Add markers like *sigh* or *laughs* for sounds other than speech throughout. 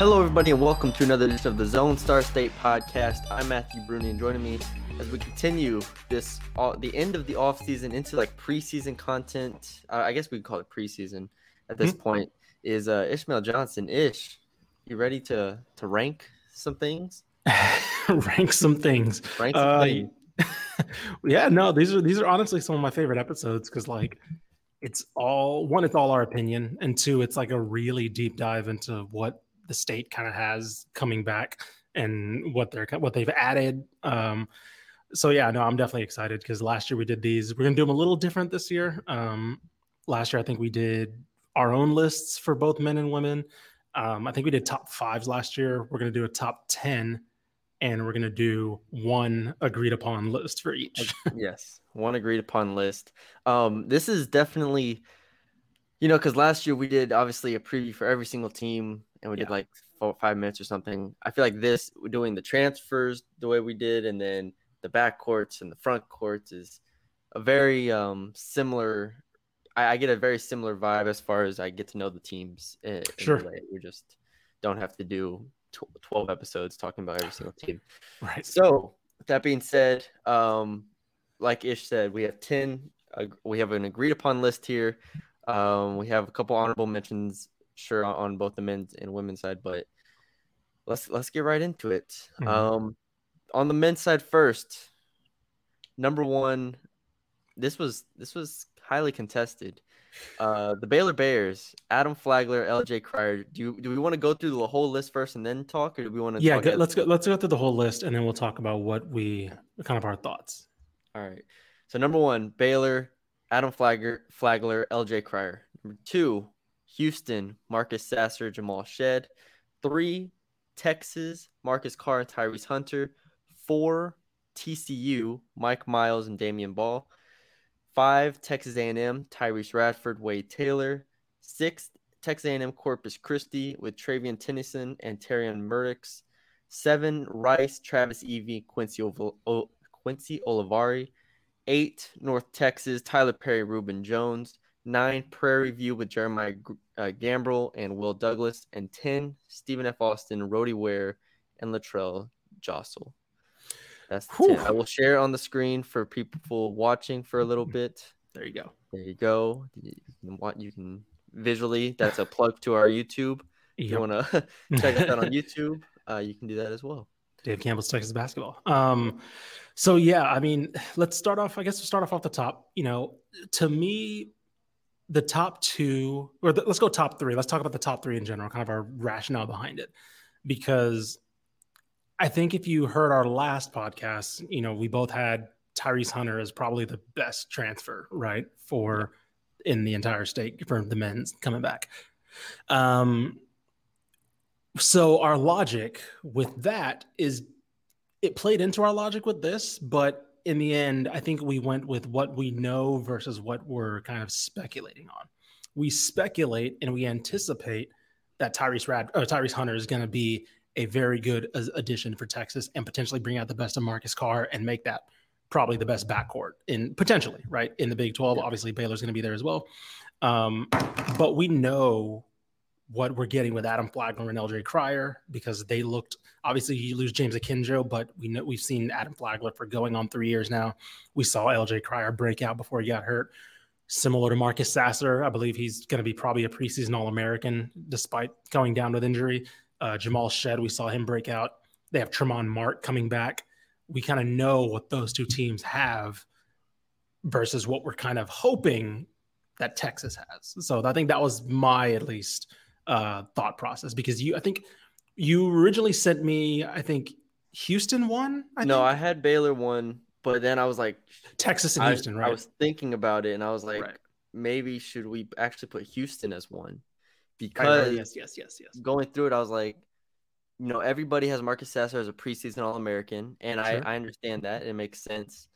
Hello, everybody, and welcome to another edition of the Zone Star State podcast. I'm Matthew Bruni, and joining me as we continue this uh, the end of the off season into like preseason content. Uh, I guess we could call it preseason at this point. Is uh, Ishmael Johnson? Ish, you ready to to rank some things? *laughs* rank some things. Rank some Uh, things. *laughs* yeah, no, these are these are honestly some of my favorite episodes because like it's all one, it's all our opinion, and two, it's like a really deep dive into what the state kind of has coming back and what they're what they've added. Um, so yeah, no, I'm definitely excited because last year we did these. We're gonna do them a little different this year. Um, last year I think we did our own lists for both men and women. Um, I think we did top fives last year. We're gonna do a top ten and we're going to do one agreed upon list for each. *laughs* yes, one agreed upon list. Um, this is definitely, you know, because last year we did obviously a preview for every single team, and we did like four, five minutes or something. I feel like this doing the transfers the way we did, and then the back courts and the front courts is a very um similar. I, I get a very similar vibe as far as I get to know the teams. In, in Sure. way. We just don't have to do tw- twelve episodes talking about every single team. *laughs* Right. So that being said, um, like Ish said, we have ten. Uh, we have an agreed upon list here. Um, we have a couple honorable mentions, sure, on, both the men's and women's side, but let's let's get right into it. Mhm. Um, on the men's side first, number one, this was this was highly contested. Uh, the Baylor Bears, Adam Flagler, L.J. Cryer. Do you, do we want to go through the whole list first and then talk, or do we want to? Yeah, talk go, let's go. Let's go through the whole list, and then we'll talk about what we kind of our thoughts. All right. So number one, Baylor, Adam Flagler, Flagler, LJ Cryer. Number two, Houston, Marcus Sasser, Jamal Shead. Three, Texas, Marcus Carr and Tyrese Hunter. Four, TCU, Mike Miles and Damion Baugh. Five, Texas A&M, Tyrece Radford, Wade Taylor. Six, Texas A&M Corpus Christi with Trevian Tennyson and Terrion Murdix. Seven, Rice, Travis Evee, Quincy Oval- o- Quincy Olivari. Eight, North Texas, Tyler Perry, Rubin Jones. Nine, Prairie View with Jeremiah uh, Gambrell and Will Douglas. And 10, Stephen F. Austin, Roti Ware, and Latrell Jossell. That's the 10. I will share on the screen for people watching for a little bit. There you go. There you go. You can, wa- you can visually, that's a plug to our YouTube. If you want to *laughs* check us out on *laughs* YouTube, uh, you can do that as well. Dave Campbell's Texas basketball. Um, so yeah, I mean, let's start off. I guess we'll start off off the top. You know, to me, the top two, or the, let's go top three. Let's talk about the top three in general, kind of our rationale behind it, because I think if you heard our last podcast, you know, we both had Tyrese Hunter as probably the best transfer, right, for in the entire state for the men's coming back. Um, so our logic with that is it played into our logic with this, but in the end, I think we went with what we know versus what we're kind of speculating on. We speculate and we anticipate that Tyrese Rad or Tyrese Hunter is going to be a very good addition for Texas and potentially bring out the best of Marcus Carr and make that probably the best backcourt in potentially right in the Big 12. Yeah. Obviously, Baylor's going to be there as well. Um, but we know what we're getting with Adam Flagler and LJ Cryer because they looked obviously you lose James Akinjo, but we know we've seen Adam Flagler for going on three years now. We saw LJ Cryer break out before he got hurt. Similar to Marcus Sasser, I believe he's going to be probably a preseason All American despite going down with injury. Uh, Jamal Shead, we saw him break out. They have Tramon Mark coming back. We kind of know what those two teams have versus what we're kind of hoping that Texas has. So I think that was my at least uh, thought process because you, I think you originally sent me, I think Houston one. I no, think? I had Baylor one, but then I was like Texas and Houston, right? I was thinking about it and I was like, right. maybe should we actually put Houston as one? Because right, yes, yes, yes, yes. Going through it, I was like, you know, everybody has Marcus Sasser as a preseason All American, and sure. I, I understand that. It makes sense.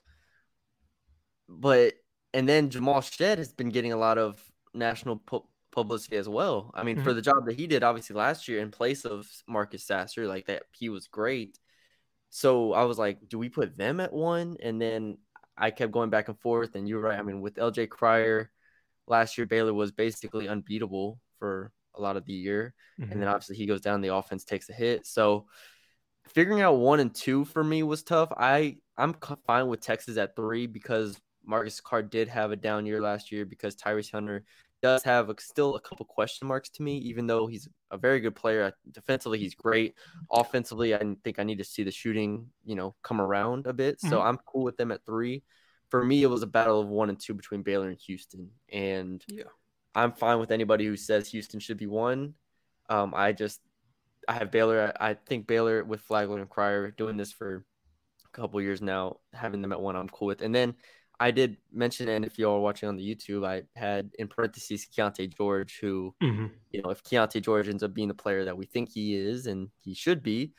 But and then Jamal Shead has been getting a lot of national pu- publicity as well. I mean, mm-hmm. for the job that he did, obviously last year in place of Marcus Sasser, like that, he was great. So I was like, do we put them at one? And then I kept going back and forth. And you're right. I mean, with LJ Cryer last year, Baylor was basically unbeatable for a lot of the year. Mm-hmm. And then obviously he goes down, the offense takes a hit. So figuring out one and two for me was tough. I I'm fine with Texas at three because Marcus Carr did have a down year last year because Tyrese Hunter does have a, still a couple question marks to me, even though he's a very good player. Defensively, he's great. Offensively, I think I need to see the shooting, you know, come around a bit. So mm-hmm. I'm cool with them at three. For me, it was a battle of one and two between Baylor and Houston, and yeah, I'm fine with anybody who says Houston should be one. Um, I just I have Baylor. I think Baylor with Flagler and Cryer doing this for a couple years now, having them at one, I'm cool with. And then I did mention, and if y'all are watching on the YouTube, I had in parentheses Keyonte George, who, mm-hmm. you know, if Keyonte George ends up being the player that we think he is and he should be,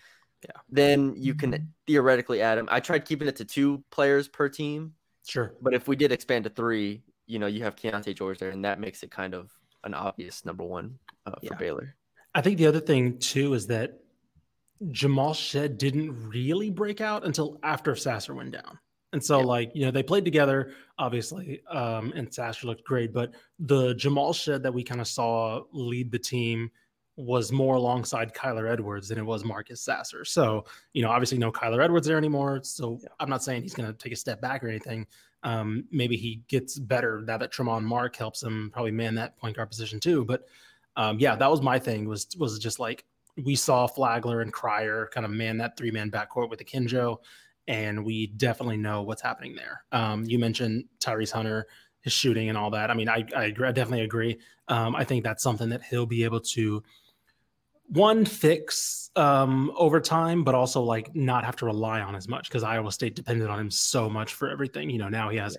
yeah, then you can theoretically add him. I tried keeping it to two players per team. Sure. But if we did expand to three, you know, you have Keyonte George there, and that makes it kind of an obvious number one uh, for yeah. Baylor. I think the other thing, too, is that Jamal Shead didn't really break out until after Sasser went down. And so, yeah. like, you know, they played together, obviously, um, and Sasser looked great. But the Jamal Shead that we kind of saw lead the team was more alongside Kyler Edwards than it was Marcus Sasser. So, you know, obviously no Kyler Edwards there anymore. So yeah. I'm not saying he's going to take a step back or anything. Um, maybe he gets better now that Tramon Mark helps him probably man that point guard position too. But um, yeah, that was my thing was was just like we saw Flagler and Cryer kind of man that three man backcourt with the Akinjo and we definitely know what's happening there. Um, you mentioned Tyrese Hunter, his shooting and all that. I mean, I, I, agree, I definitely agree. Um, I think that's something that he'll be able to one fix um, over time, but also like not have to rely on as much because Iowa State depended on him so much for everything. You know, now he has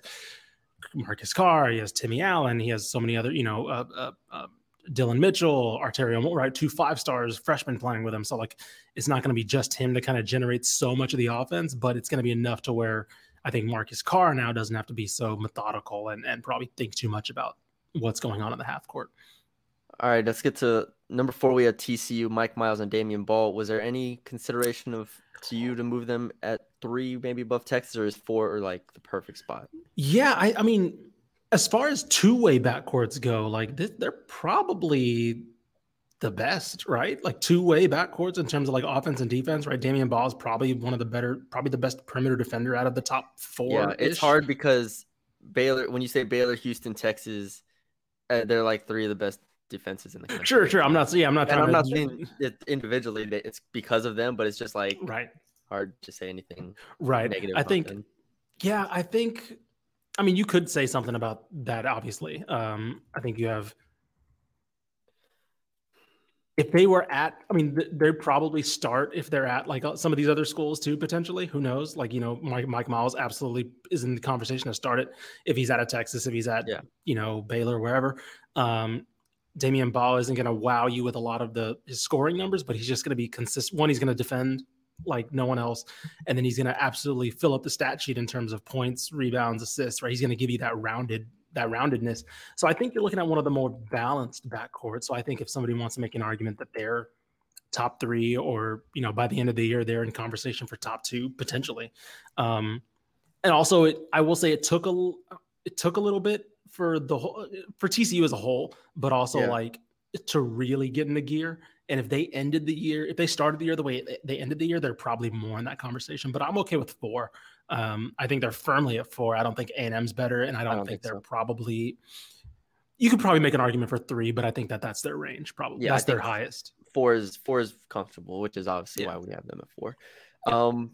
Marcus Carr, he has Timmy Allen, he has so many other, you know, uh, uh, uh, Dillon Mitchell, Arterio, right? Two five stars freshmen playing with him. So like it's not going to be just him to kind of generate so much of the offense, but it's going to be enough to where I think Marcus Carr now doesn't have to be so methodical and, and probably think too much about what's going on in the half court. All right, let's get to number four. We had TCU, Mike Miles, and Damion Baugh. Was there any consideration of to you to move them at three, maybe above Texas, or is four or like the perfect spot? Yeah, I, I mean, as far as two-way backcourts go, like they're probably the best, right? Like two-way backcourts in terms of like offense and defense, right? Damion Baugh is probably one of the better, probably the best perimeter defender out of the top four. Yeah, it's hard because Baylor. When you say Baylor, Houston, Texas, uh, they're like three of the best defenses in the country. Sure, sure. I'm not. Yeah, I'm not. I'm not saying it individually that it's because of them, but it's just like right. Hard to say anything. Right. Negative. I think. Them. Yeah, I think I mean, you could say something about that. Obviously, um, I think you have. If they were at, I mean, they'd probably start if they're at like uh, some of these other schools too, potentially. Who knows? Like, you know, Mike, Mike Miles absolutely is in the conversation to start it. If he's out of Texas, if he's at, yeah. you know, Baylor, wherever. Um, Damion Baugh isn't going to wow you with a lot of the his scoring numbers, but he's just going to be consistent. One, he's going to defend like no one else. And then he's going to absolutely fill up the stat sheet in terms of points, rebounds, assists, right? He's going to give you that rounded that roundedness. So I think you're looking at one of the more balanced backcourts. So I think if somebody wants to make an argument that they're top three or, you know, by the end of the year, they're in conversation for top two potentially. Um, and also it, I will say it took a, it took a little bit for the whole, for TCU as a whole, but also yeah. like to really get into gear. And if they ended the year, if they started the year the way they ended the year, they're probably more in that conversation. But I'm okay with four. Um, I think they're firmly at four. I don't think A&M's better, and I don't, I don't think, think, they're so. probably. You could probably make an argument for three, but I think that that's their range. Probably yeah, that's their highest. four is four is comfortable, which is obviously Yeah. why we have them at four. Um,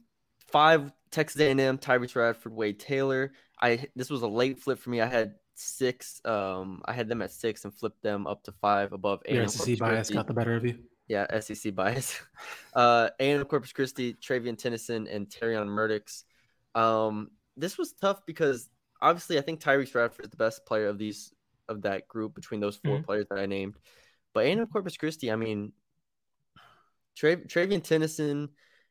five Texas A&M, Tyrece Radford, Wade Taylor. I this was a late flip for me. I had six. Um, I had them at six and flipped them up to five above Your SEC bias got the better of you. Yeah, SEC bias. *laughs* Uh, A&M Corpus Christi, Trevian Tennyson, and Terrion Murdix. Um, this was tough because obviously I think Tyrece Radford is the best player of these of that group between those 4 Mhm. players that I named. But A&M Corpus Christi, I mean, Tra- Trevian Tennyson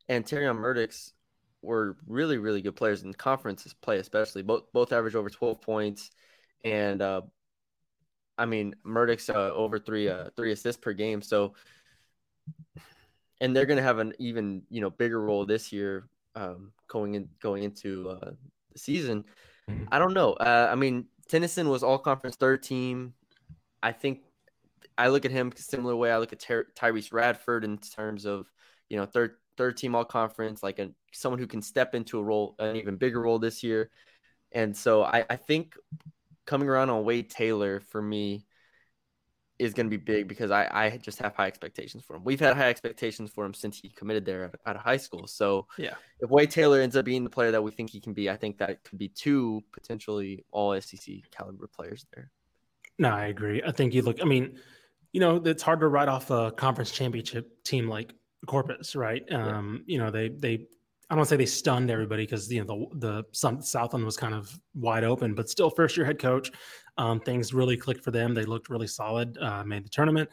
and Terrion Murdix were really, really good players in conferences play, especially both both average over 12 points, and uh, I mean Murdix uh, over three uh, three assists per game. So, and they're gonna have an even you know bigger role this year um, going in going into uh, the season. Mhm. I don't know. Uh, I mean, Tennyson was all conference third team. I think I look at him similar way I look at Ty- Tyrece Radford in terms of you know third third team all conference, like a someone who can step into a role, an even bigger role this year. And so I, I think coming around on Wade Taylor for me is going to be big because I, I just have high expectations for him. We've had high expectations for him since he committed there out of high school. So Yeah. if Wade Taylor ends up being the player that we think he can be, I think that could be two potentially all SEC caliber players there. No, I agree. I think you look. I mean, you know, it's hard to write off a conference championship team like Corpus, right? Yeah. Um, you know, they they. I don't say they stunned everybody because you know the the Southland was kind of wide open, but still first year head coach. Um, things really clicked for them. They looked really solid. Uh, made the tournament,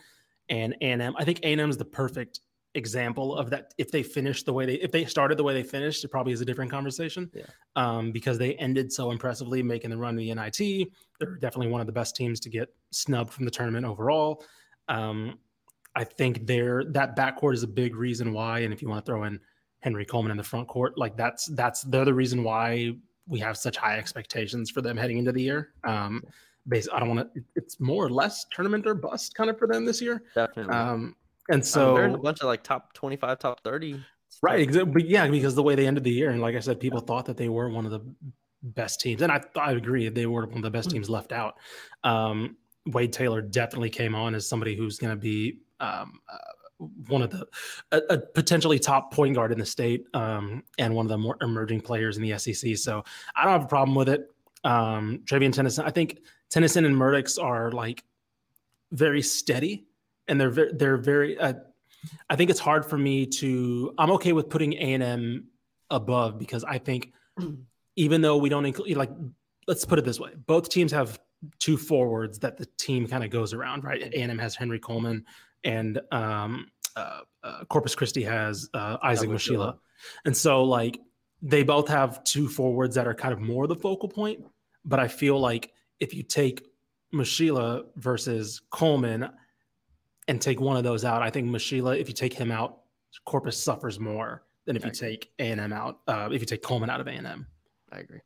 and A&M. I think A&M is the perfect example of that. If they finished the way they if they started the way they finished, it probably is a different conversation. Yeah. Um, because they ended so impressively, making the run to the NIT. They're definitely one of the best teams to get snubbed from the tournament overall. Um, I think they're that backcourt is a big reason why. And if you want to throw in Henry Coleman in the front court, like that's that's they're the reason why we have such high expectations for them heading into the year. Um, based, I don't want to. It's more or less tournament or bust kind of for them this year. Definitely. Um, and so so they're in a bunch of like top 25, top 30. Right, exactly. But yeah, because the way they ended the year, and like I said, people thought that they were one of the best teams, and I I agree they were one of the best teams left out. Um, Wade Taylor definitely came on as somebody who's going to be um, uh, one of the a, a potentially top point guard in the state, um, and one of the more emerging players in the SEC. So I don't have a problem with it. Um, Trevian Tennyson, I think Tennyson and Murdix are like very steady, and they're very, they're very. Uh, I think it's hard for me to. I'm okay with putting A and M above because I think *clears throat* even though we don't include like, let's put it this way: both teams have two forwards that the team kind of goes around, right? A and M has Henry Coleman, and um, uh, uh, Corpus Christi has uh, Isaac Mushila, and so like they both have two forwards that are kind of more the focal point. But I feel like if you take Mushila versus Coleman and take one of those out, I think Mushila, if you take him out, Corpus suffers more than if I you agree. take A and M out. Uh, if you take Coleman out of A and M. I agree.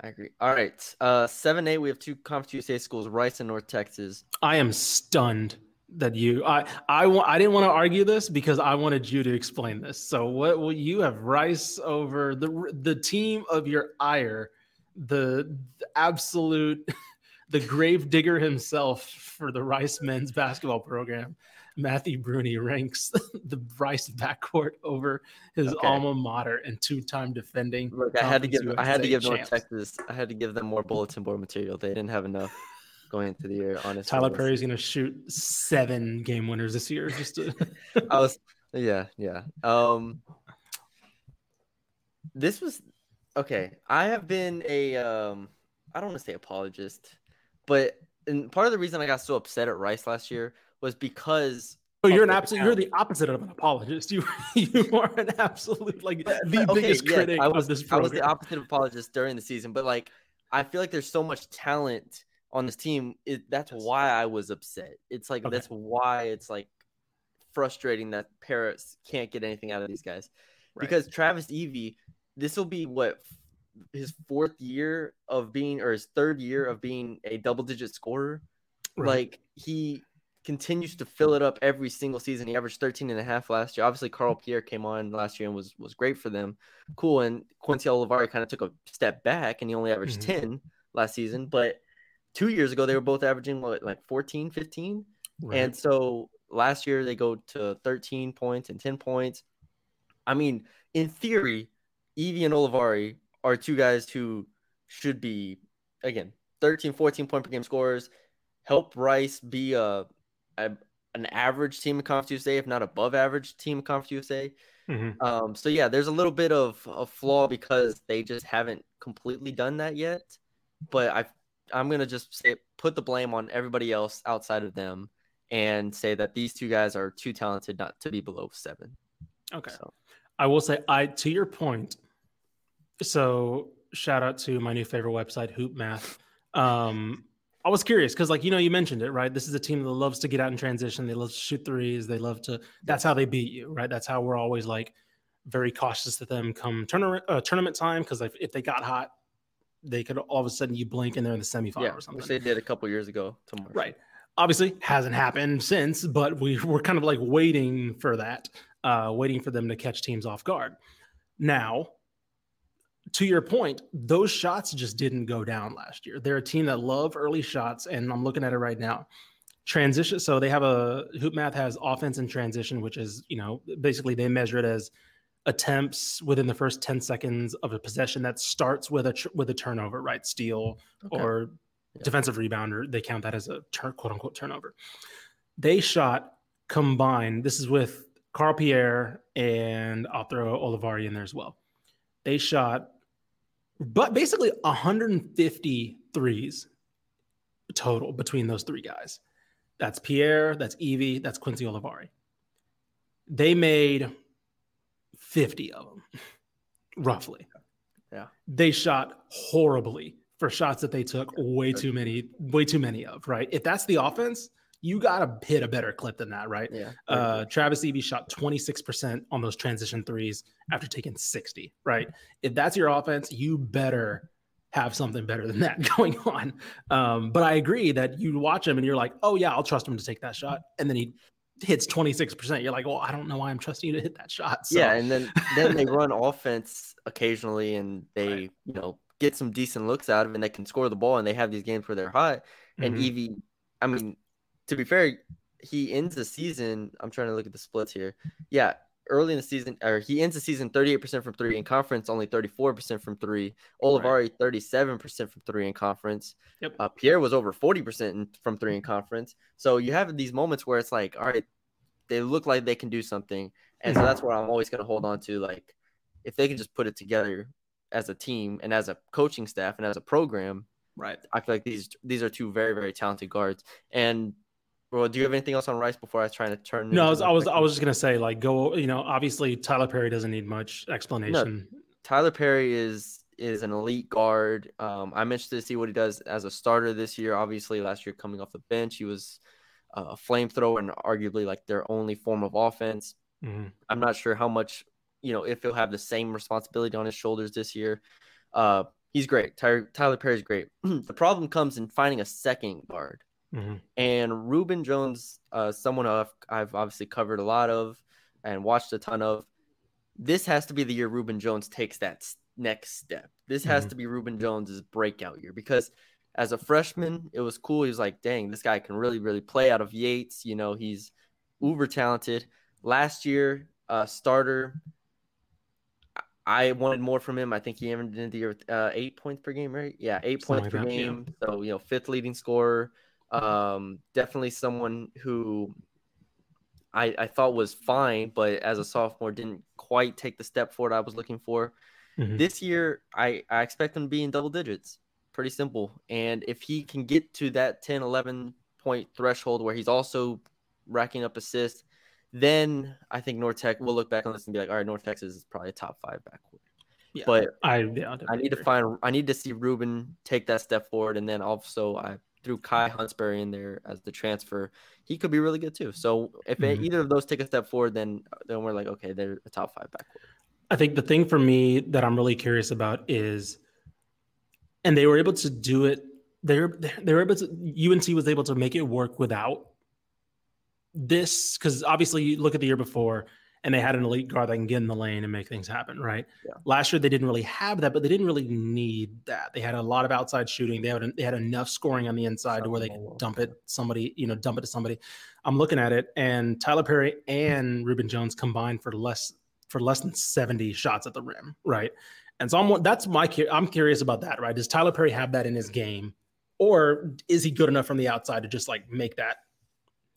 I agree. All right. Uh, 7 8, we have two Conference USA schools, Rice and North Texas. I am stunned that you. I I wa- I didn't want to argue this because I wanted you to explain this. So what will you have Rice over the the team of your ire, the, the absolute *laughs* the grave digger himself for the Rice men's basketball program. Matthew Bruni ranks *laughs* the Rice backcourt over his Okay. alma mater and two-time defending. Look, I had to give Conference I had to USA give North. Texas I had to give them more bulletin board material. They didn't have enough going into the year, honestly. Tyler Perry's going to shoot seven game winners this year. Just to, *laughs* I was yeah, yeah. Um this was okay. I have been a um I don't want to say apologist, but and part of the reason I got so upset at Rice last year was because Oh, you're an absolute. You're the opposite of an apologist. *laughs* You you are an absolute like the Okay, biggest critic I was, of this I was the opposite of apologist during the season, but like I feel like there's so much talent on this team. It, that's why I was upset. It's like Okay. that's why it's like frustrating that Paris can't get anything out of these guys Right. because Travis Evee, this will be what his fourth year of being or his third year of being a double digit scorer. Right. Like he continues to fill it up every single season. He averaged 13 and a half last year. Obviously, Carl Pierre came on last year and was was great for them. Cool. And Quincy Olivari kind of took a step back and he only averaged Mhm. 10 last season. But two years ago, they were both averaging what, like 14, 15? Right. And so, last year they go to 13 points and 10 points. I mean, in theory, Evee and Olivari are two guys who should be again 13, 14 point per game scorers. Help Rice be a, a an average team in Conference USA, if not above average team in Conference USA. Mhm. Um, so yeah, there's a little bit of a flaw because they just haven't completely done that yet. But I, I'm gonna just say put the blame on everybody else outside of them, and say that these two guys are too talented not to be below seven. Okay. So I will say, I to your point. So shout out to my new favorite website, Hoop Math. Um, I was curious because, like you know, you mentioned it, right? This is a team that loves to get out in transition. They love to shoot threes. They love to. That's how they beat you, right? That's how we're always like very cautious to them come tournament uh, tournament time because if, if they got hot, they could all of a sudden you blink and they're in the semifinal yeah, or which they did a couple years ago to Marshall. Right. Obviously, hasn't happened since, but we we're kind of like waiting for that, uh, waiting for them to catch teams off guard. Now, to your point, those shots just didn't go down last year. They're a team that love early shots, and I'm looking at it right now. Transition. So they have a Hoop Math has offense and transition, which is you know basically they measure it as attempts within the first 10 seconds of a possession that starts with a tr- with a turnover, right? Steal Okay. or defensive rebounder. They count that as a turn, quote unquote turnover. They shot combined. This is with Carl Pierre and I'll throw Olivari in there as well. They shot, but basically 150 threes total between those three guys. That's Pierre, that's Evee, that's Quincy Olivari. They made 50 of them, roughly. Yeah. They shot horribly for shots that they took way too many, way too many of, right? If that's the offense, you got to hit a better clip than that, right? Yeah. Uh, Travis Evee shot 26% on those transition threes after taking 60, right? If that's your offense, you better have something better than that *laughs* going on. Um, but I agree that you watch him and you're like, oh, yeah, I'll trust him to take that shot. And then he hits 26%. You're like, well, I don't know why I'm trusting you to hit that shot. So, yeah, and then then they run *laughs* offense occasionally, and they Right. you know get some decent looks out of it, and they can score the ball, and they have these games where they're hot. And Mhm. Evee, I mean, to be fair, he ends the season. I'm trying to look at the splits here. Yeah, early in the season, or he ends the season 38% from three in conference, only 34% from three. Olivari 37% from three in conference. Yep. Uh, Pierre was over 40% in, from three in conference. So you have these moments where it's like, all right, they look like they can do something, and so that's what I'm always going to hold on to. Like, if they can just put it together as a team and as a coaching staff and as a program, right. I feel like these these are two very very talented guards. And well, do you have anything else on Rice before I trying to turn? No, I was, I was, I was just gonna say, like, go. You know, obviously Tyler Perry doesn't need much explanation. Tyler Perry is is an elite guard. Um, I'm interested to see what he does as a starter this year. Obviously, last year coming off the bench, he was uh, a flamethrower and arguably like their only form of offense. Mhm. I'm not sure how much, you know, if he'll have the same responsibility on his shoulders this year. Uh, he's great. Tyler, Tyler Perry's great. *clears throat* the problem comes in finding a second guard. Mhm. And Rubin Jones, uh, someone I've, I've obviously covered a lot of and watched a ton of. This has to be the year Rubin Jones takes that next step. This has Mhm. to be Rubin Jones's breakout year because as a freshman, it was cool. He was like, dang, this guy can really, really play out of Yates. You know, he's uber talented. Last year, uh, starter, I- wanted more from him. I think he ended the year with uh, eight points per game, right? Yeah, eight Something points like per that, yeah. game. So, you know, fifth leading scorer. Um, definitely someone who I, I thought was fine, but as a sophomore, didn't quite take the step forward I was looking for. Mhm. This year, I, I expect him to be in double digits. Pretty simple. And if he can get to that 10, 11 point threshold where he's also racking up assists, then I think North Tech will look back on this and be like, all right, North Texas is probably a top five backcourt. Yeah. But I, yeah, I need to find I need to see Rubin take that step forward, and then also I threw Kai Huntsberry in there as the transfer. He could be really good too. So if Mhm. either of those take a step forward, then then we're like, okay, they're a top five backcourt. I think the thing for me that I'm really curious about is, and they were able to do it. They're they were able to. UNC was able to make it work without this because obviously you look at the year before and they had an elite guard that can get in the lane and make things happen, right? Yeah. Last year they didn't really have that, but they didn't really need that. They had a lot of outside shooting. They had they had enough scoring on the inside to where they could dump it somebody, you know, dump it to somebody. I'm looking at it, and Tyler Perry and Rubin Jones combined for less for less than 70 shots at the rim, right? And so I'm that's my I'm curious about that, right? Does Tyler Perry have that in his game, or is he good enough from the outside to just like make that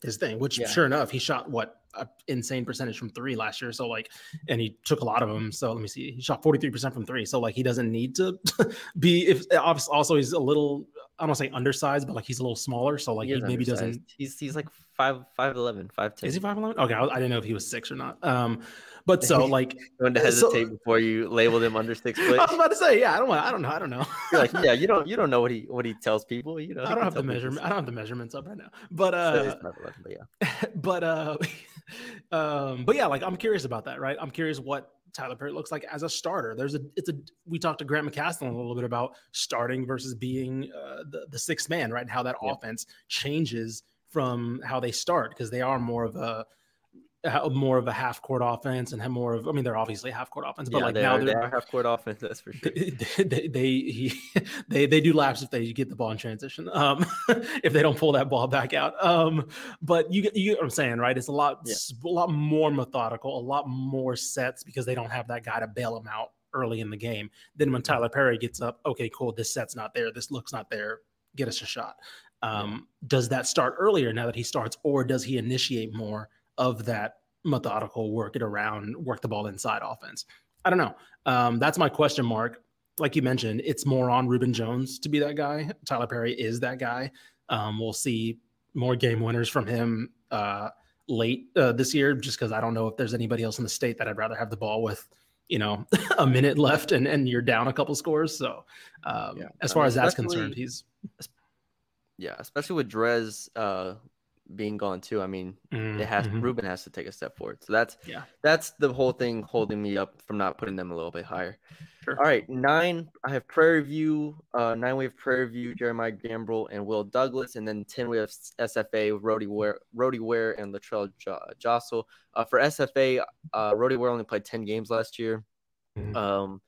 his thing? Which Yeah. sure enough, he shot what a insane percentage from three last year. So like, and he took a lot of them. So let me see, he shot 43 percent from three. So like, he doesn't need to *laughs* be. If also he's a little I don't say undersized, but like he's a little smaller. So like He he, maybe doesn't. He's he's like five five eleven, five ten. Is he five eleven? Okay, I, I didn't know if he was six or not. Um, but so *laughs* like Going to So- hesitate before you label him under six *laughs* foot. I was about to say, yeah, I don't want, I don't know, I don't know. You're like, yeah, you don't you don't know what he what he tells people. You know, I don't have the measurement. I don't have the measurements up right now. But So uh, 5'11", but yeah. but uh, *laughs* um, but yeah, like I'm curious about that, right? I'm curious what Tyler Perry looks like as a starter. There's a, it's a. We talked to Grant McCasland a little bit about starting versus being uh, the the sixth man, right? And how that Yeah. offense changes from how they start because they are more of a more of a half court offense and have more of. I mean, they're obviously half court offense, but yeah, like they now are, they they're are half court offense. That's for sure. *laughs* they they they, he, *laughs* they they do laps if they get the ball in transition. Um, *laughs* if they don't pull that ball back out. Um, but you get you get what I'm saying, right? It's a lot Yeah. a lot more methodical, a lot more sets because they don't have that guy to bail them out early in the game. Then when Tyler Perry gets up, okay, cool, this set's not there, this looks not there, get us a shot. Um, Does that start earlier now that he starts, or does he initiate more of that methodical work it around, work the ball inside offense? I don't know. Um, that's my question mark. Like you mentioned, it's more on Rubin Jones to be that guy. Tyler Perry is that guy. Um, we'll see more game winners from him uh, late uh, this year, just because I don't know if there's anybody else in the state that I'd rather have the ball with, you know, *laughs* a minute left and, and you're down a couple scores. So, um, Yeah. as I far mean, as that's concerned, he's Yeah, especially with Drez uh, being gone too. I mean, it has. Rubin has to take a step forward. So that's Yeah. that's the whole thing holding me up from not putting them a little bit higher. Sure. All right, nine. I have Prairie View, uh, nine. We have Prairie View, Jeremiah Gambrell, and Will Douglas, and then ten we have SFA, Roti Ware, Roti Ware, and Latrell jo- Jossell. Uh, for SFA, uh, Roti Ware only played ten games last year. Mhm. Um,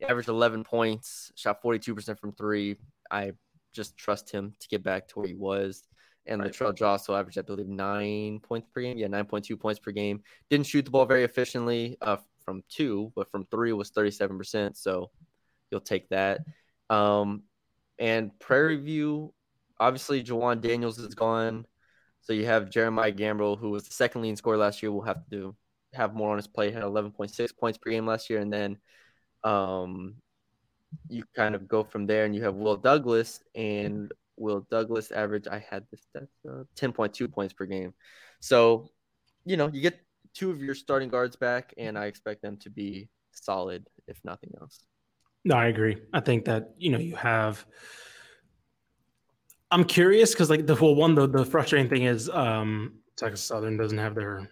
averaged eleven points, shot forty two percent from three. I just trust him to get back to where he was. And Right. Latrell Jossell averaged, I believe, nine points per game. Yeah, nine point two points per game. Didn't shoot the ball very efficiently uh, from two, but from three was thirty seven percent. So you'll take that. Um, and Prairie View, obviously, Jawan Daniels is gone. So you have Jeremiah Gambrell, who was the second leading scorer last year, will have to do, have more on his plate. Had 11.6 points per game last year. And then um, you kind of go from there and you have Will Douglas. And Will Douglas average, I had this, that's uh, 10.2 points per game. So, you know, you get two of your starting guards back, and I expect them to be solid, if nothing else. No, I agree. I think that you know you have. I'm curious because like the well, one the the frustrating thing is um Texas Southern doesn't have their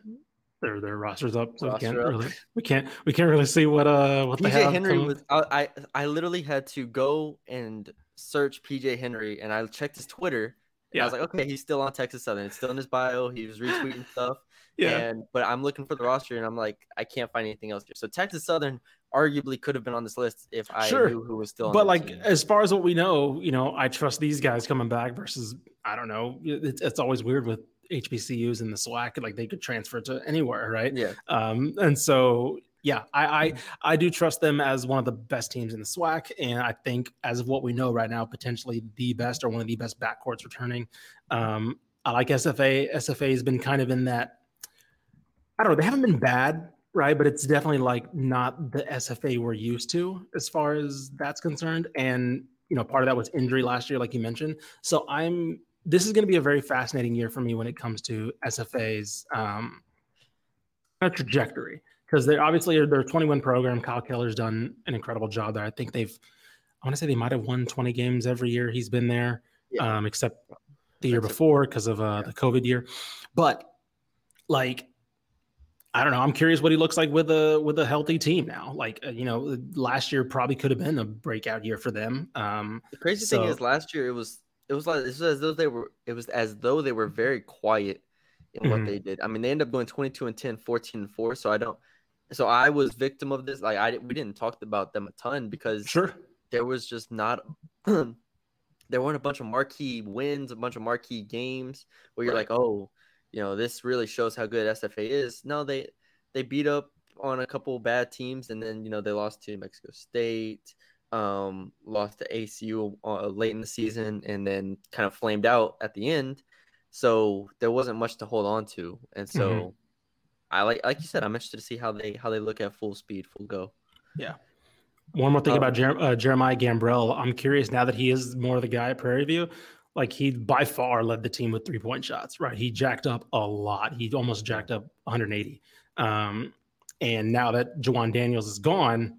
their their rosters up, so we can't up. really we can't we can't really see what uh what they PJ have. Henry was I I literally had to go and search PJ Henry and I checked his Twitter. And I was like, okay, he's still on Texas Southern. It's still in his bio. He was retweeting *laughs* stuff. yeah. And but I'm looking for the roster and I'm like, I can't find anything else here. So Texas Southern arguably could have been on this list if I Sure. knew who was still on but like team. as far as what we know, you know, I trust these guys coming back versus I don't know. It's, it's always weird with HBCUs in the SWAC, like they could transfer to anywhere, right? yeah. Um, and so yeah, I, I I do trust them as one of the best teams in the SWAC, and I think as of what we know right now, potentially the best or one of the best backcourts returning. Um, I like SFA. SFA has been kind of in that. I don't know. They haven't been bad, right? But it's definitely like not the SFA we're used to as far as that's concerned. And you know, part of that was injury last year, like you mentioned. So I'm. This is going to be a very fascinating year for me when it comes to SFA's um, trajectory because they're obviously their 21 program. Kyle Keller's done an incredible job there. I think they've. I want to say they might have won 20 games every year he's been there, Yeah. um, except the year before because of uh, the COVID year. But like, I don't know. I'm curious what he looks like with a with a healthy team now. Like, uh, you know, last year probably could have been a breakout year for them. Um, The crazy thing is last year it was it was like it was as though they were it was as though they were very quiet in what Mhm. they did. I mean, they ended up going 22 and 10, 14 and 4. So I don't. So I was victim of this. Like I we didn't talk about them a ton because Sure. there was just not. *clears throat* there weren't a bunch of marquee wins, a bunch of marquee games where you're Right. like, oh, you know, this really shows how good SFA is. No, they they beat up on a couple bad teams, and then you know they lost to Mexico State, um, lost to ACU uh, late in the season, and then kind of flamed out at the end. So there wasn't much to hold on to, and so Mhm. I like like you said, I'm interested to see how they how they look at full speed, full go. Yeah. One more thing Oh. about Jer- uh, Jeremiah Gambrell. I'm curious now that he is more the guy at Prairie View. Like he by far led the team with three point shots, right? He jacked up a lot. He almost jacked up 180. Um, and now that Jawan Daniels is gone,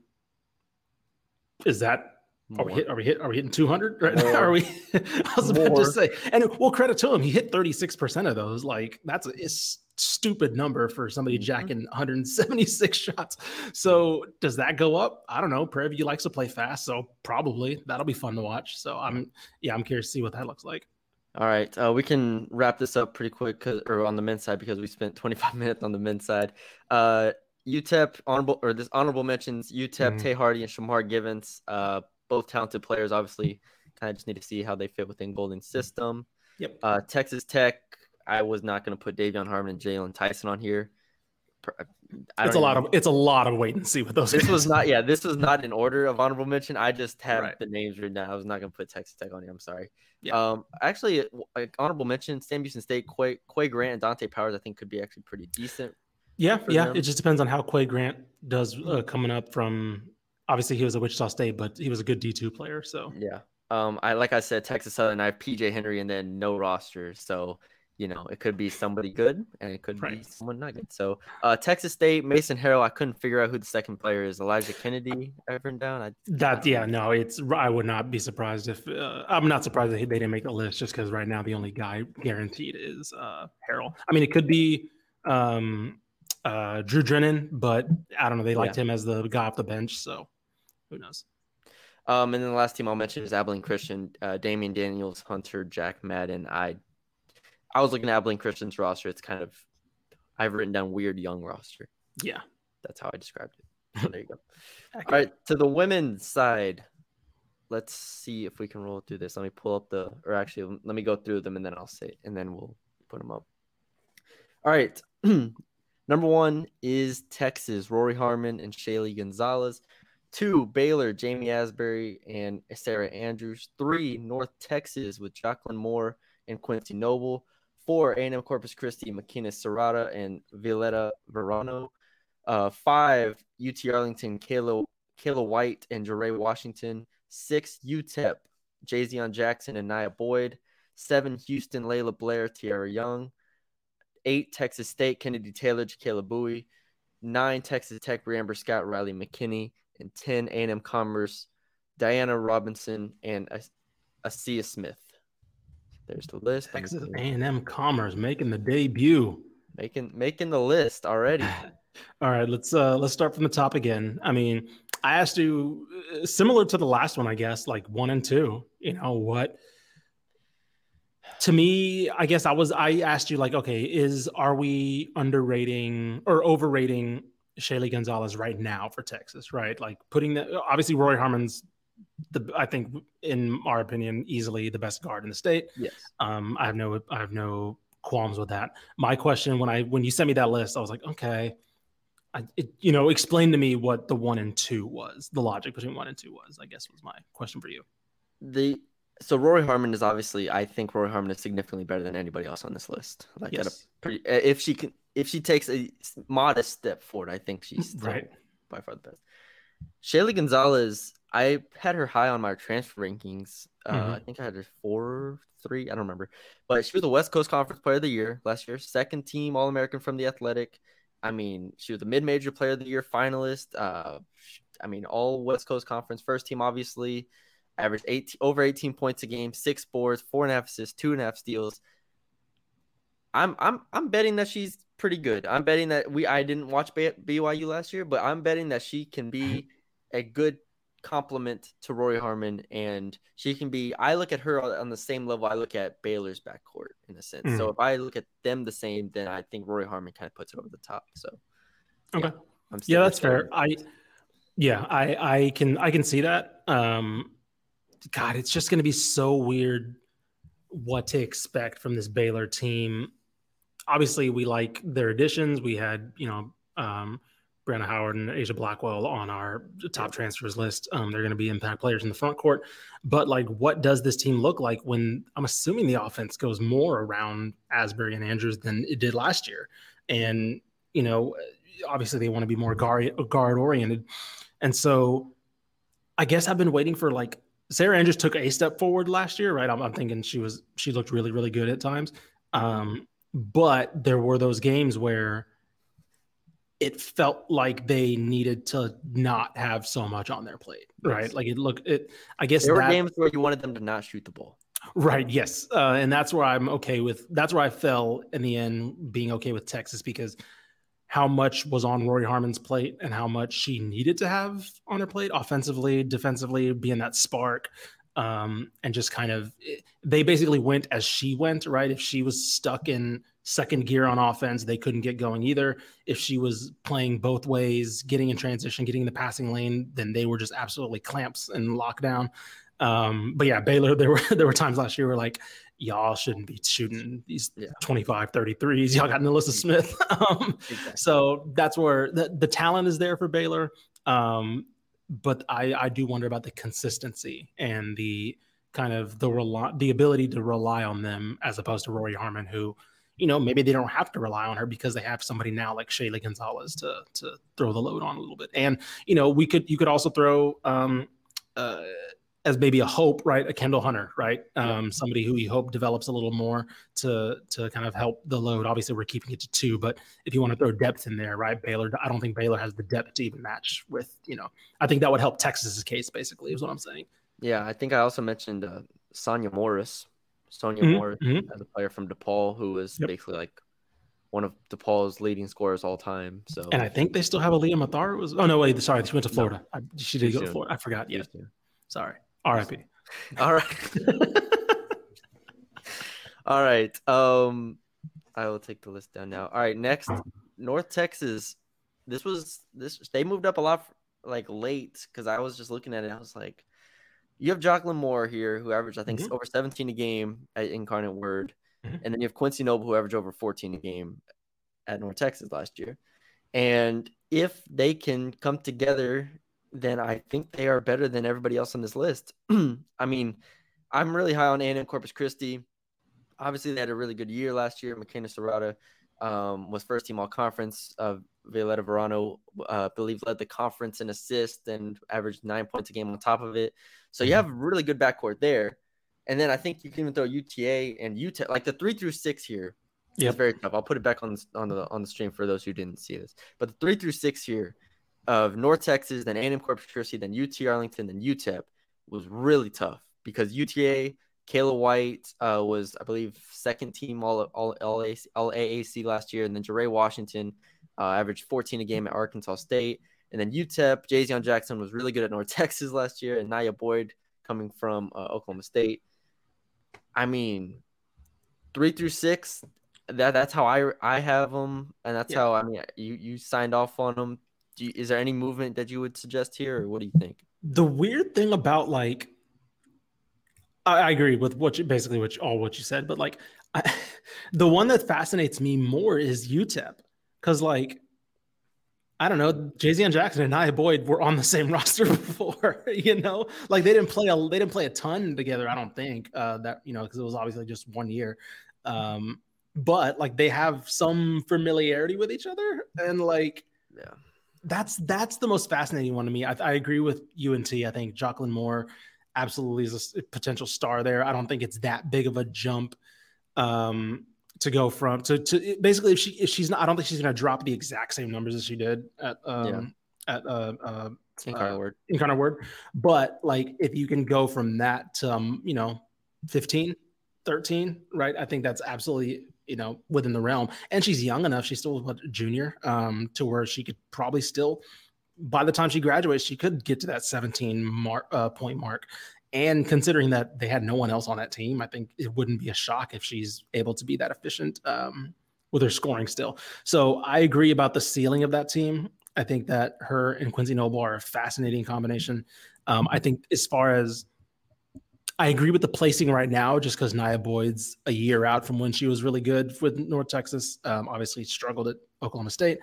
is that are we hit? Are we hit? Are we hitting 200 *laughs* right now? Are we? *laughs* I was about More. to say, and well, credit to him, he hit 36 percent of those. Like that's a, it's stupid number for somebody Mhm. jacking 176 *laughs* shots. So does that go up? I don't know. Prairie View likes to play fast, so probably that'll be fun to watch. So I'm yeah, I'm curious to see what that looks like. All right, uh, we can wrap this up pretty quick, or on the men's side because we spent 25 *laughs* minutes on the men's side. Uh, UTEP honorable or this honorable mentions UTEP, Mhm. Tae Hardy, and Shamar Givens. Uh, both talented players. Obviously, kind of just need to see how they fit within Golding's system. Yep. Uh, Texas Tech. I was not going to put De'Vion Harmon and Jalen Tyson on here. I It's a lot even- of it's a lot of wait and see with those. This guys. was not, yeah, *laughs* this was not in order of honorable mention. I just have Right. the names written down. I was not going to put Texas Tech on here. I'm sorry. Yeah. Um, actually, like, honorable mention: Sam Houston State, Qua, Qua Grant, and Dante Powers. I think could be actually pretty decent. Yeah, yeah. them. It just depends on how Qua Grant does uh, coming up from. Obviously, he was at Wichita State, but he was a good D two player. So Yeah. Um, I like I said, Texas Southern. I have PJ Henry, and then no roster. So you know, it could be somebody good, and it could be someone not good. So uh, Texas State, Mason Harrell. I couldn't figure out who the second player is. Elijah Kennedy. I've written down. I that, yeah, no, it's. I would not be surprised if. Uh, I'm not surprised that they didn't make the list just because right now the only guy guaranteed is uh, Harrell. I mean, it could be um, uh, Drew Drennan, but I don't know. They liked him as the guy off the bench, so who knows? Um, and then the last team I'll mention is Abilene Christian, uh, Damian Daniels, Hunter, Jack Madden. I, I was looking at Abilene Christian's roster. It's kind of, I've written down weird young roster. Yeah. That's how I described it. So there you go. *laughs* All right, to the women's side, let's see if we can roll through this. Let me pull up the, or actually, let me go through them and then I'll say, and then we'll put them up. All right. *clears throat* Number one is Texas, Rory Harmon and Shaylee Gonzalez. Two, Baylor, Jamie Asbury and Sarah Andrews. Three, North Texas with Jacqueline Moore and Quincy Noble. Four, A&M Corpus Christi, McKenna Serrata and Violetta Verano. Uh, five, UT Arlington, Kayla, Kayla White and Jeray Washington. Six, UTEP, Jazion Jackson and Nia Boyd. Seven, Houston, Layla Blair, Tiara Young. Eight, Texas State, Kennedy Taylor, Jaquela Bowie. Nine, Texas Tech, Amber Scott, Riley McKinney. And 10, A&M Commerce, Diana Robinson and As- Asia Smith. There's the list. Texas A&M Commerce making the debut. making making the list already. *sighs* All right, let's uh let's start from the top again. I mean, I asked you uh, similar to the last one, I guess, like one and two. You know what? To me, I guess I was I asked you like, okay, is are we underrating or overrating Shaylee Gonzalez right now for Texas? Right, like putting the obviously Rory Harmon's the I think in our opinion easily the best guard in the state. Yes. Um, I have no I have no qualms with that. My question when I when you sent me that list, I was like, okay, I, it, you know, explain to me what the one and two was, the logic between one and two was. I guess was my question for you. The so Rory Harmon is obviously I think Rory Harmon is significantly better than anybody else on this list. Like Yes. pretty if she can if she takes a modest step forward, I think she's Right. by far the best. Shaylee Gonzalez, I had her high on my transfer rankings. Uh, Mhm. I think I had her four, three, I don't remember. But she was the West Coast Conference Player of the Year last year, second team All American from the Athletic. I mean, she was a mid major Player of the Year finalist. Uh, I mean, all West Coast Conference first team, obviously. Averaged eight over 18 points a game, six boards, four and a half assists, two and a half steals. I'm I'm I'm betting that she's pretty good. I'm betting that we I didn't watch BYU last year, but I'm betting that she can be *laughs* a good complement to Rory Harmon, and she can be. I look at her on the same level I look at Baylor's backcourt in a sense. Mm. So if I look at them the same, then I think Rory Harmon kind of puts it over the top. So okay, yeah, yeah that's fair. I yeah, I I can I can see that. Um, God, it's just going to be so weird what to expect from this Baylor team. Obviously, we like their additions. We had you know. Um, Brianna Howard and Aijha Blackwell on our top transfers list. Um, they're going to be impact players in the front court. But like, what does this team look like when I'm assuming the offense goes more around Asbury and Andrews than it did last year? And you know, obviously they want to be more guard guard oriented, and so I guess I've been waiting for like Sarah Andrews took a step forward last year, right? I'm, I'm thinking she was she looked really really good at times, um, but there were those games where it felt like they needed to not have so much on their plate, right? Yes. Like it looked it. I guess there were games where you wanted them to not shoot the ball. Right. Yes. Uh, and that's where I'm okay with. That's where I fell in the end, being okay with Texas because how much was on Rory Harmon's plate and how much she needed to have on her plate, offensively, defensively, being that spark, um, and just kind of they basically went as she went. Right. If she was stuck in second gear on offense. They couldn't get going either. If she was playing both ways, getting in transition, getting in the passing lane, then they were just absolutely clamps and lockdown. Um, but yeah, Baylor, there were *laughs* there were times last year where like y'all shouldn't be shooting these yeah. 25 33s. Y'all got NaLyssa Smith. *laughs* um, exactly. So that's where the, the talent is there for Baylor. Um, but I, I do wonder about the consistency and the kind of the rely, the ability to rely on them as opposed to Rory Harmon, who you know, maybe they don't have to rely on her because they have somebody now like Shaylee Gonzalez to to throw the load on a little bit. And you know, we could you could also throw um, uh, as maybe a hope, right? A Kendall Hunter, right? Um, somebody who you hope develops a little more to to kind of help the load. Obviously, we're keeping it to two, but if you want to throw depth in there, right? Baylor, I don't think Baylor has the depth to even match with. You know, I think that would help Texas's case. Basically, is what I'm saying. Yeah, I think I also mentioned uh, Sonya Morris Sonya mm-hmm. Moore mm-hmm. as a player from DePaul who was yep. basically like one of DePaul's leading scorers all time. So and I think they still have a Leah Mathar. Was oh no wait sorry she went to Florida. No. I, she did Too go soon. to Florida. I forgot. Yeah, sorry. R.I.P. *laughs* All right. *laughs* all right. Um, I will take the list down now. All right. Next, North Texas. This was this. They moved up a lot like late because I was just looking at it. I was like, you have Jocelyn Moore here, who averaged, I think, mm-hmm. over 17 a game at Incarnate Word. Mm-hmm. And then you have Quincy Noble, who averaged over 14 a game at North Texas last year. And if they can come together, then I think they are better than everybody else on this list. *clears throat* I mean, I'm really high on A&M Corpus Christi. Obviously, they had a really good year last year. McKenna Serrata um, was first team all conference. Uh, Violetta Verano, uh, I believe, led the conference in assists and averaged nine points a game on top of it. So you mm-hmm. have really good backcourt there. And then I think you can even throw UTA and UTEP, like the three through six here. Yeah, very tough. I'll put it back on the, on the on the stream for those who didn't see this. But the three through six here of North Texas, then A&M Corpus Christi, then UT Arlington, then UTEP was really tough because UTA Kayla White uh, was, I believe, second team all all, all, all AAC last year, and then Jeray Washington uh, averaged 14 a game at Arkansas State. And then UTEP, Jayzion Jackson was really good at North *laughs* Texas last year, and Naya Boyd coming from uh, Oklahoma State. I mean, three through six, that that's how I I have them, and that's yeah. how I mean you you signed off on them. You, is there any movement that you would suggest here, or what do you think? The weird thing about like, I, I agree with what you basically what you, all what you said, but like, I, *laughs* the one that fascinates me more is UTEP because like I don't know, Jayzion Jackson and Nia Boyd were on the same *laughs* roster before, *laughs* you know, like they didn't play a they didn't play a ton together. I don't think uh, that you know because it was obviously just one year, um, but like they have some familiarity with each other and like yeah, that's that's the most fascinating one to me. I, I agree with UNT. I think Jocelyn Moore absolutely is a potential star there. I don't think it's that big of a jump. Um, to go from to to basically if she if she's not I don't think she's gonna drop the exact same numbers as she did at um yeah. at uh uh incarnate uh, word incarnate word but like if you can go from that to um you know 15 13 right I think that's absolutely you know within the realm and she's young enough she's still a junior um to where she could probably still by the time she graduates, she could get to that 17 mark, uh, point mark. And considering that they had no one else on that team, I think it wouldn't be a shock if she's able to be that efficient um, with her scoring still. So I agree about the ceiling of that team. I think that her and Quincy Noble are a fascinating combination. Um, I think as far as I agree with the placing right now, just because Nia Boyd's a year out from when she was really good with North Texas. Um, obviously, struggled at Oklahoma State.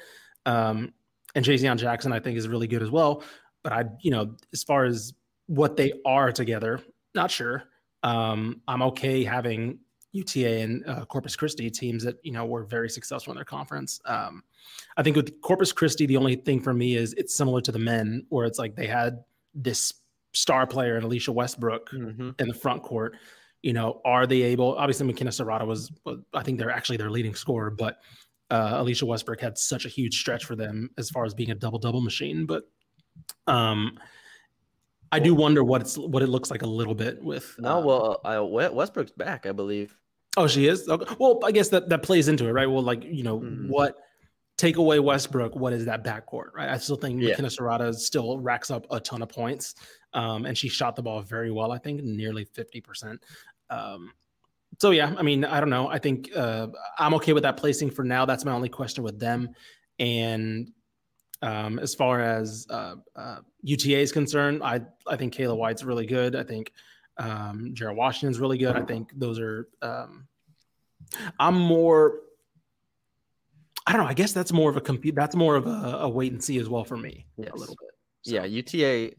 Um, and Jayceon Jackson, I think, is really good as well. But I, you know, as far as what they are together, not sure. Um, I'm okay having UTA and uh, Corpus Christi teams that you know were very successful in their conference. Um, I think with Corpus Christi, the only thing for me is it's similar to the men, where it's like they had this star player and Alicia Westbrook Mm-hmm. in the front court. You know, are they able? Obviously, McKenna Serrata was, I think they're actually their leading scorer, but uh, Alicia Westbrook had such a huge stretch for them as far as being a double double machine. But um, I do wonder what it's what it looks like a little bit with. No, uh, well, uh, Westbrook's back, I believe. Oh, she is. Okay. Well, I guess that that plays into it, right? Well, like you know, Mhm. what take away Westbrook? What is that backcourt, right? I still think Yeah. McKenna Serrata still racks up a ton of points, um, and she shot the ball very well. I think nearly fifty percent. Um, so yeah, I mean, I don't know. I think uh, I'm okay with that placing for now. That's my only question with them. And um, as far as uh, uh, UTA is concerned, I I think Kayla White's really good. I think um, Jared Washington's really good. I think those are. Um, I'm more. I don't know. I guess that's more of a compete. That's more of a, a wait and see as well for me. Yes. A little bit. So, Yeah, UTA.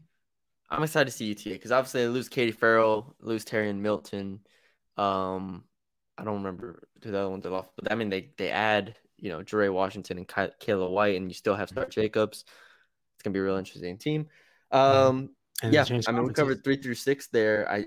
I'm excited to see UTA because obviously they lose Katie Farrell, lose Terryn Milton. Um, I don't remember who the other ones are lost, but I mean they they add you know Jure Washington and Ky- Kayla White, and you still have Starr Jacobs. It's gonna be a real interesting team. Um, and yeah, I mean we covered three through six there. I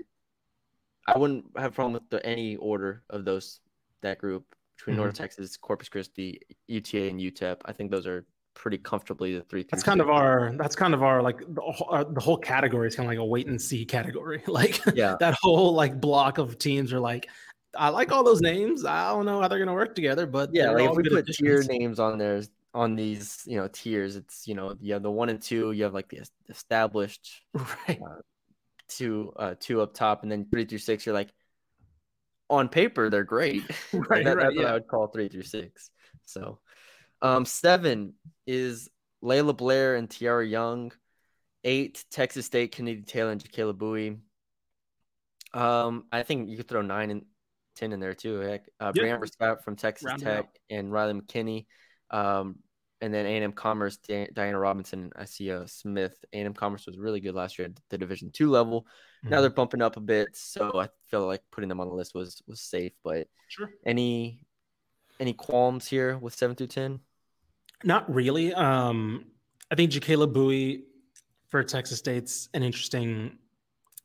I wouldn't have a problem with the, any order of those that group between Mhm. North Texas, Corpus Christi, UTA, and UTEP. I think those are pretty comfortably the three. That's kind of our. That's kind of our like the whole, uh, the whole category is kind of like a wait and see category. *laughs* Like yeah. that whole like block of teams are like, I like all those names. I don't know how they're gonna work together, but Yeah, like if we put tier names on there on these, you know, tiers, it's you know, you have the one and two, you have like the established *laughs* right? two, uh, two up top, and then three through six, you're like, on paper they're great. Right, *laughs* *laughs* That- right, that's what. I would call three through six. So, um, seven is Laila Blair and Tiara Young. Eight, Texas State, Kennedy Taylor and Jacayla Bowie. Um, I think you could throw nine and ten in there too. Heck, uh, Yeah. Brianna Scott from Texas Round Tech out. and Riley McKinney. Um, and then A&M Commerce, Di- Diana Robinson, and Isia Smith. A&M Commerce was really good last year at the Division two level. Now Mhm. they're bumping up a bit, so I feel like putting them on the list was was safe. But Sure. any any qualms here with seven through ten? Not really. Um, I think Jacayla Bowie for Texas State's an interesting,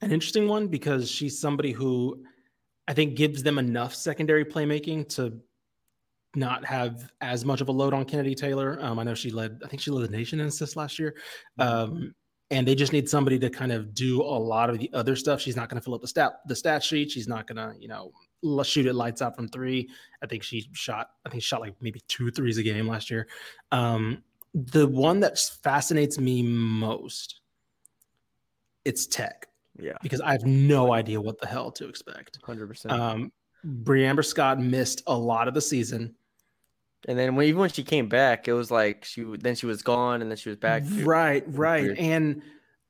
an interesting one because she's somebody who I think gives them enough secondary playmaking to not have as much of a load on Kennedy Taylor. Um, I know she led, I think she led the nation in assists last year. Um, and they just need somebody to kind of do a lot of the other stuff. She's not going to fill up the stat the stat sheet. She's not going to, you know, shoot it lights out from three. I think she shot, I think she shot like maybe two threes a game last year. Um, the one that fascinates me most, it's tech Yeah, because I have no idea what the hell to expect. hundred percent. Um, Bre'Amber Scott missed a lot of the season. And then when, even when she came back, it was like she then she was gone, and then she was back. Right, right. Weird. And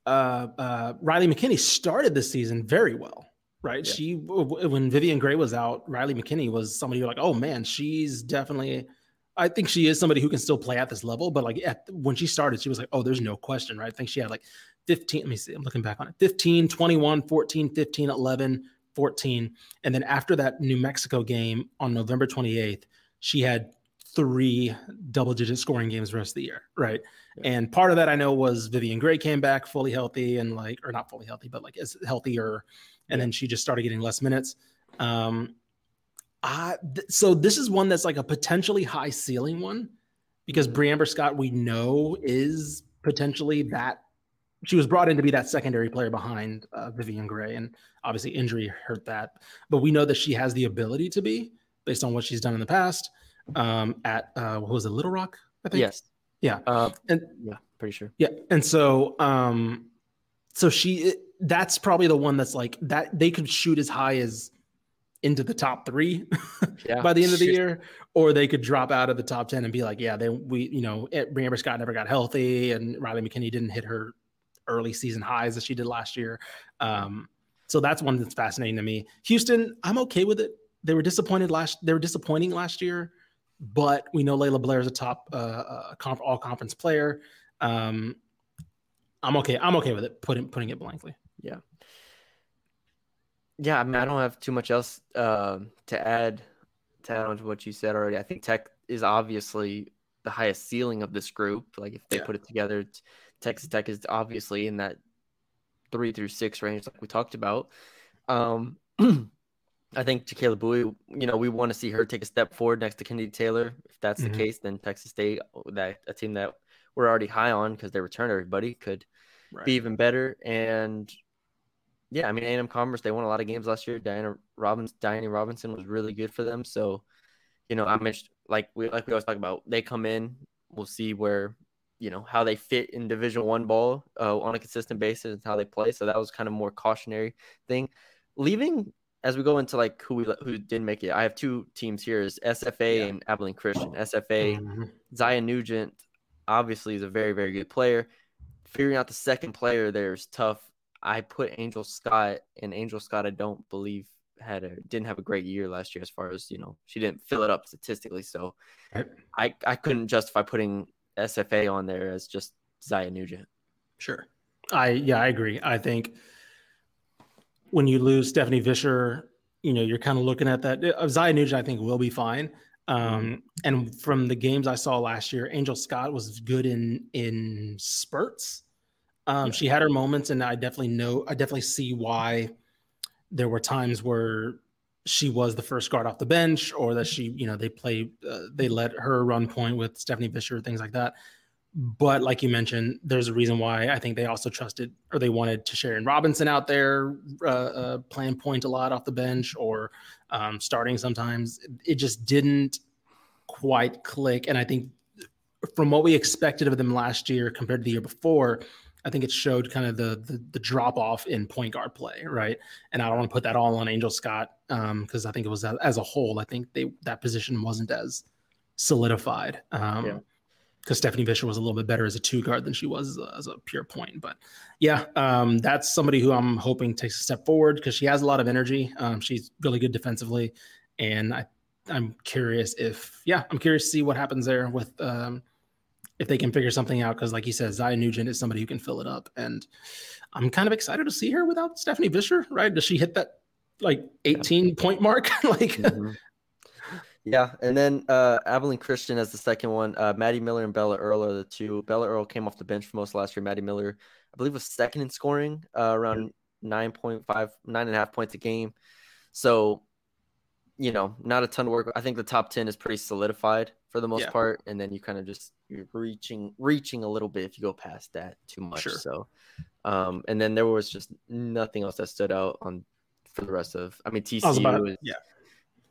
uh, uh, Riley McKinney started the season very well. Right. Yeah. She w- w- when Vivian Gray was out, Riley McKinney was somebody you're like, oh man, she's definitely. I think she is somebody who can still play at this level, but like at, when she started, she was like, oh, there's no question, right? I think she had like 15. Let me see. I'm looking back on it 15, 21, 14, 15, 11, 14. And then after that New Mexico game on November 28th, she had three double digit scoring games the rest of the year. Right. Yeah. And part of that I know was Vivian Gray came back fully healthy and like, or not fully healthy, but like as healthier. And then she just started getting less minutes. Um, I, th- so this is one that's like a potentially high ceiling one because Bre'Amber Scott, we know is potentially that she was brought in to be that secondary player behind uh, Vivian Gray, and obviously injury hurt that. But we know that she has the ability to be based on what she's done in the past. Um, at uh, what was it, Little Rock? I think. Yes. Yeah. Uh, And yeah. pretty sure. Yeah, and so um, so she that's probably the one that's like that they could shoot as high as into the top three *laughs* Yeah. by the end of the year, or they could drop out of the top ten and be like, yeah, they we you know Amber Scott never got healthy, and Riley McKinney didn't hit her early season highs as she did last year. Um, so that's one that's fascinating to me. Houston, I'm okay with it. They were disappointed last. They were disappointing last year, but we know Laila Blair is a top uh, uh, comp, all conference player. Um, I'm okay. I'm okay with it. Putting putting it blankly. Yeah, Yeah, I mean, I don't have too much else um, to add to add on to what you said already. I think Tech is obviously the highest ceiling of this group. Like if they Yeah. put it together, Texas Tech is obviously in that three through six range, like we talked about. Um, *clears throat* I think Tequila Bowie, you know, we want to see her take a step forward next to Kennedy Taylor. If that's Mhm. the case, then Texas State, that a team that we're already high on because they return everybody, could Right. be even better. And yeah, I mean, A&M Commerce, they won a lot of games last year. Diana Robbins, Diane Robinson was really good for them. So, you know, I'm like we like we always talk about, they come in, we'll see where, you know, how they fit in Division One ball uh, on a consistent basis and how they play. So that was kind of more cautionary thing. Leaving as we go into like who we who didn't make it, I have two teams here: is SFA Yeah. and Abilene Christian. SFA, Mhm. Zion Nugent obviously is a very, very good player. Figuring out the second player there is tough. I put Angel Scott, and Angel Scott, I don't believe had a didn't have a great year last year as far as you know she didn't fill it up statistically. So Right. I I couldn't justify putting SFA on there as just Zion Nugent. Sure. I yeah, I agree. I think when you lose Stephanie Visscher, you know, you're kind of looking at that. Uh, Zya Nugent, I think, will be fine. Um, and from the games I saw last year, Angel Scott was good in in spurts. Um, Yeah. She had her moments, and I definitely know, I definitely see why there were times where she was the first guard off the bench, or that she, you know, they play, uh, they let her run point with Stephanie Visscher, things like that. But like you mentioned, there's a reason why I think they also trusted or they wanted to Sharon Robinson out there uh, uh, playing point a lot off the bench or um, starting sometimes. It just didn't quite click. And I think from what we expected of them last year compared to the year before, I think it showed kind of the the, the drop off in point guard play, right? And I don't want to put that all on Angel Scott because I think it was as, a whole. I think they that position wasn't as solidified. Um, Yeah. Because Stephanie Visscher was a little bit better as a two guard than she was as a, as a pure point, but yeah, um, that's somebody who I'm hoping takes a step forward because she has a lot of energy. Um, she's really good defensively, and I, I'm curious if yeah, I'm curious to see what happens there with um, if they can figure something out. Because like you said, Zya Nugent is somebody who can fill it up, and I'm kind of excited to see her without Stephanie Visscher. Right? Does she hit that like 18 point mark? *laughs* like Mhm. Yeah, and then uh, Abilene Christian as the second one. Uh, Maddie Miller and Bella Earl are the two. Bella Earl came off the bench for most last year. Maddie Miller, I believe, was second in scoring, uh, around nine point five, nine and a half points a game. So, you know, not a ton of work. I think the top ten is pretty solidified for the most Yeah. part, and then you kind of just you're reaching reaching a little bit if you go past that too much. Sure. So, um, and then there was just nothing else that stood out on for the rest of. I mean, TCU I was about- is yeah.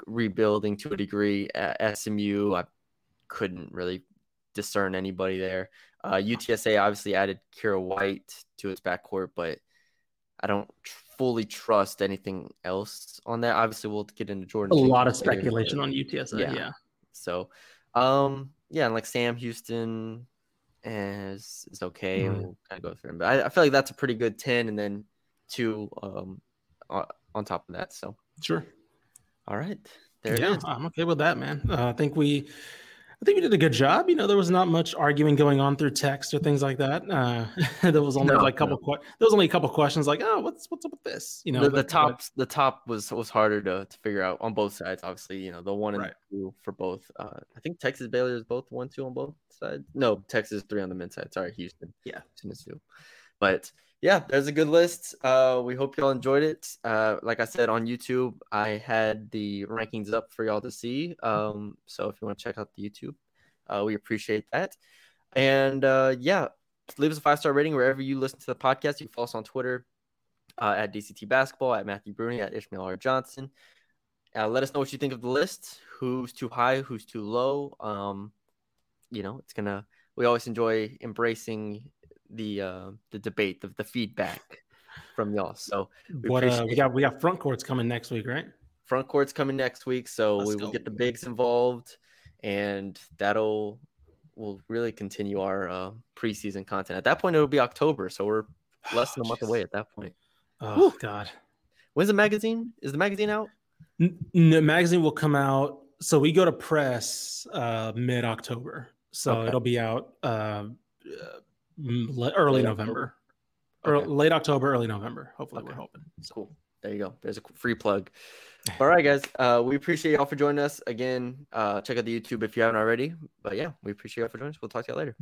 rebuilding to a degree. At SMU, I couldn't really discern anybody there. Uh, UTSA obviously added Kira White to its backcourt, but I don't fully trust anything else on that. Obviously, we'll get into Jordan. a lot of later, but- speculation on UTSA. Yeah. yeah. So, um, yeah, and like Sam Houston is is okay, Mhm. we'll kind of go through them. But I, I feel like that's a pretty good ten, and then two um on, on top of that. So, Sure. all right, there yeah. I'm okay with that, man. Uh, I think we, I think we did a good job. You know, there was not much arguing going on through text or things like that. Uh, *laughs* there was only No, like a couple. Que- there was only a couple questions like, oh, what's what's up with this? You know, the, the top but- the top was was harder to, to figure out on both sides. Obviously, you know the one and Right. two for both. Uh, I think Texas Baylor is both one two on both sides. No, Texas three on the men's side. Sorry, Houston. Yeah. Houston is two. But yeah, there's a good list. Uh, we hope y'all enjoyed it. Uh, like I said on YouTube, I had the rankings up for y'all to see. Um, so if you want to check out the YouTube, uh, we appreciate that. And uh, yeah, leave us a five star rating wherever you listen to the podcast. You can follow us on Twitter uh, at DCT Basketball, at Matthew Bruni, at Ishmael R. Johnson. Uh, let us know what you think of the list. Who's too high? Who's too low? Um, you know, it's gonna we always enjoy embracing the uh, the debate, the, the feedback from y'all. So we what uh, we got we got front courts coming next week, right? front court's coming next week, so Let's we will get the bigs involved, and that'll will really continue our uh, preseason content. At that point, it'll be October, so we're *sighs* less than a month Jeez. away at that point. Oh God. When's the magazine? Is the magazine out? N- n- the magazine will come out. So we go to press uh, mid October. So Okay. it'll be out uh, uh, m- le- early Late November, or Okay. late October, early November. Hopefully, we're hoping. So, Cool. There you go. There's a free plug. *sighs* All right, guys. Uh, we appreciate y'all for joining us again. Uh, check out the YouTube if you haven't already. But yeah, we appreciate y'all for joining us. We'll talk to y'all later.